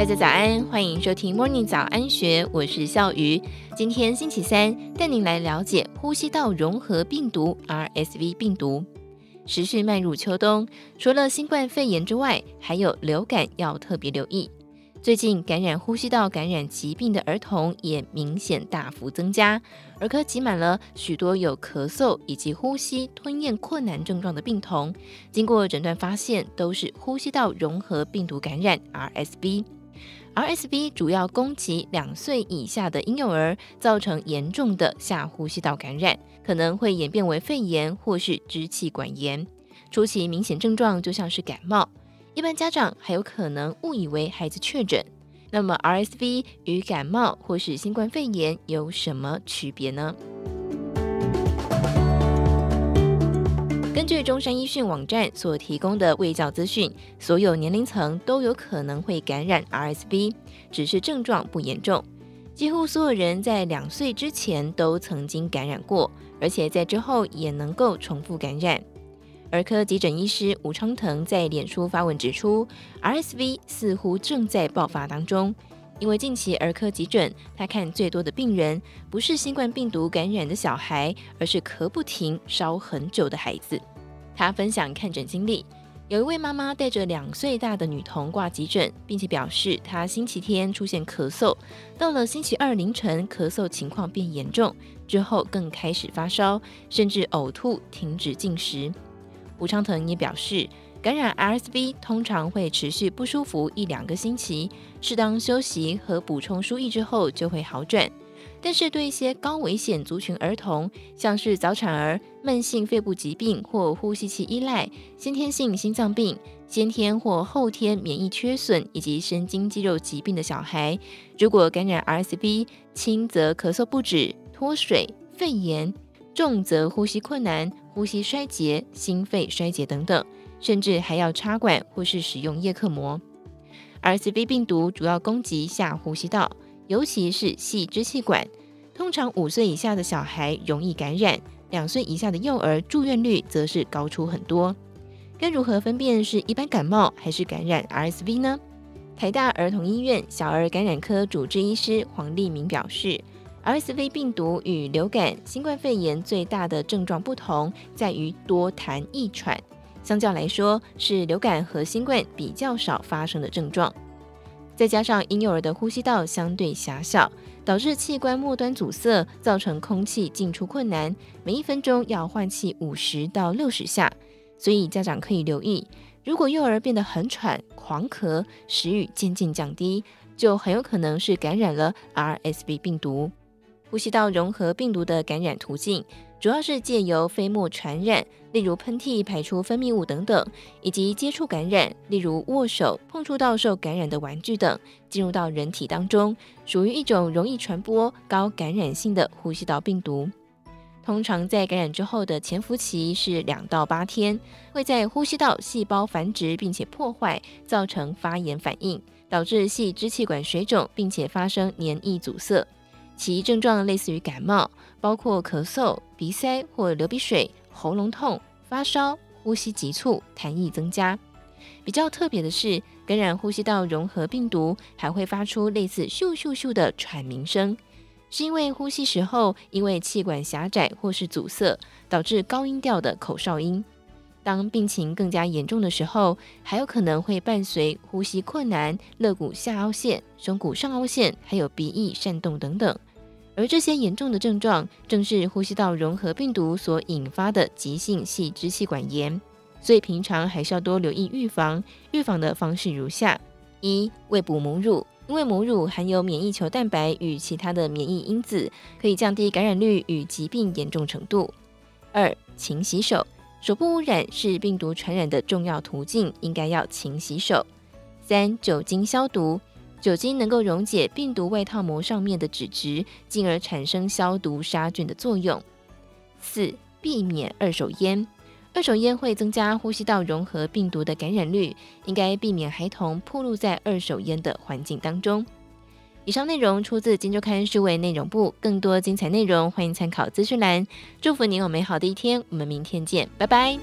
大家早安，欢迎收听 Morning 早安学，我是笑鱼。今天星期三，带您来了解呼吸道融合病毒 （RSV） 病毒。时序迈入秋冬，除了新冠肺炎之外，还有流感要特别留意。最近感染呼吸道感染疾病的儿童也明显大幅增加，儿科挤满了许多有咳嗽以及呼吸吞咽困难症状的病童，经过诊断发现都是呼吸道融合病毒感染 RSV。RSV 主要攻击两岁以下的婴幼儿，造成严重的下呼吸道感染，可能会演变为肺炎或是支气管炎，初期明显症状就像是感冒。一般家长还有可能误以为孩子确诊，那么 RSV 与感冒或是新冠肺炎有什么区别呢？根据中山医讯网站所提供的卫教资讯，所有年龄层都有可能会感染 RSV，只是症状不严重。几乎所有人在两岁之前都曾经感染过，而且在之后也能够重复感染。儿科急诊医师吴昌腾在脸书发文指出，RSV 似乎正在爆发当中，因为近期儿科急诊他看最多的病人不是新冠病毒感染的小孩，而是咳不停、烧很久的孩子。他分享看诊经历，有一位妈妈带着两岁大的女童挂急诊，并且表示她星期天出现咳嗽，到了星期二凌晨咳嗽情况变严重，之后更开始发烧，甚至呕吐、停止进食。吴昌腾也表示，感染 RSV 通常会持续不舒服一两个星期，适当休息和补充输液之后就会好转。但是对一些高危险族群儿童，像是早产儿、慢性肺部疾病或呼吸器依赖、先天性心脏病、先天或后天免疫缺损以及神经肌肉疾病的小孩，如果感染 RSV，轻则咳嗽不止、脱水、肺炎。重则呼吸困难、呼吸衰竭、心肺衰竭等等，甚至还要插管或是使用叶克膜。RSV 病毒主要攻击下呼吸道，尤其是细支气管。通常五岁以下的小孩容易感染，两岁以下的幼儿住院率则是高出很多。该如何分辨是一般感冒还是感染 RSV 呢？台大儿童医院小儿感染科主治医师黄立明表示。RSV 病毒与流感、新冠肺炎最大的症状不同在于多痰易喘，相较来说是流感和新冠比较少发生的症状。再加上婴幼儿的呼吸道相对狭小，导致器官末端阻塞，造成空气进出困难，每一分钟要换气五十到六十下。所以家长可以留意，如果幼儿变得很喘、狂咳、食欲渐渐降低，就很有可能是感染了 RSV 病毒。呼吸道融合病毒的感染途径，主要是借由飞沫传染，例如喷嚏排出分泌物等等，以及接触感染，例如握手、碰触到受感染的玩具等，进入到人体当中，属于一种容易传播、高感染性的呼吸道病毒。通常在感染之后的潜伏期是两到八天，会在呼吸道细胞繁殖并且破坏，造成发炎反应，导致细支气管水肿，并且发生黏液阻塞。其症状类似于感冒，包括咳嗽、鼻塞或流鼻水、喉咙痛、发烧、呼吸急促、痰液增加。比较特别的是，感染呼吸道融合病毒还会发出类似咻咻咻的喘鸣声，是因为呼吸时候因为气管狭窄或是阻塞，导致高音调的口哨音。当病情更加严重的时候，还有可能会伴随呼吸困难、肋骨下凹陷、胸骨上凹陷，还有鼻翼扇动等等。而这些严重的症状，正是呼吸道融合病毒所引发的急性细支气管炎，所以平常还是要多留意预防。预防的方式如下：一、喂哺母乳，因为母乳含有免疫球蛋白与其他的免疫因子，可以降低感染率与疾病严重程度。二、勤洗手，手部污染是病毒传染的重要途径，应该要勤洗手。三、酒精消毒。酒精能够溶解病毒外套膜上面的脂质，进而产生消毒杀菌的作用。四、避免二手烟，二手烟会增加呼吸道融合病毒的感染率，应该避免孩童暴露在二手烟的环境当中。以上内容出自《今周刊》数位内容部，更多精彩内容欢迎参考资讯栏。祝福您有美好的一天，我们明天见，拜拜。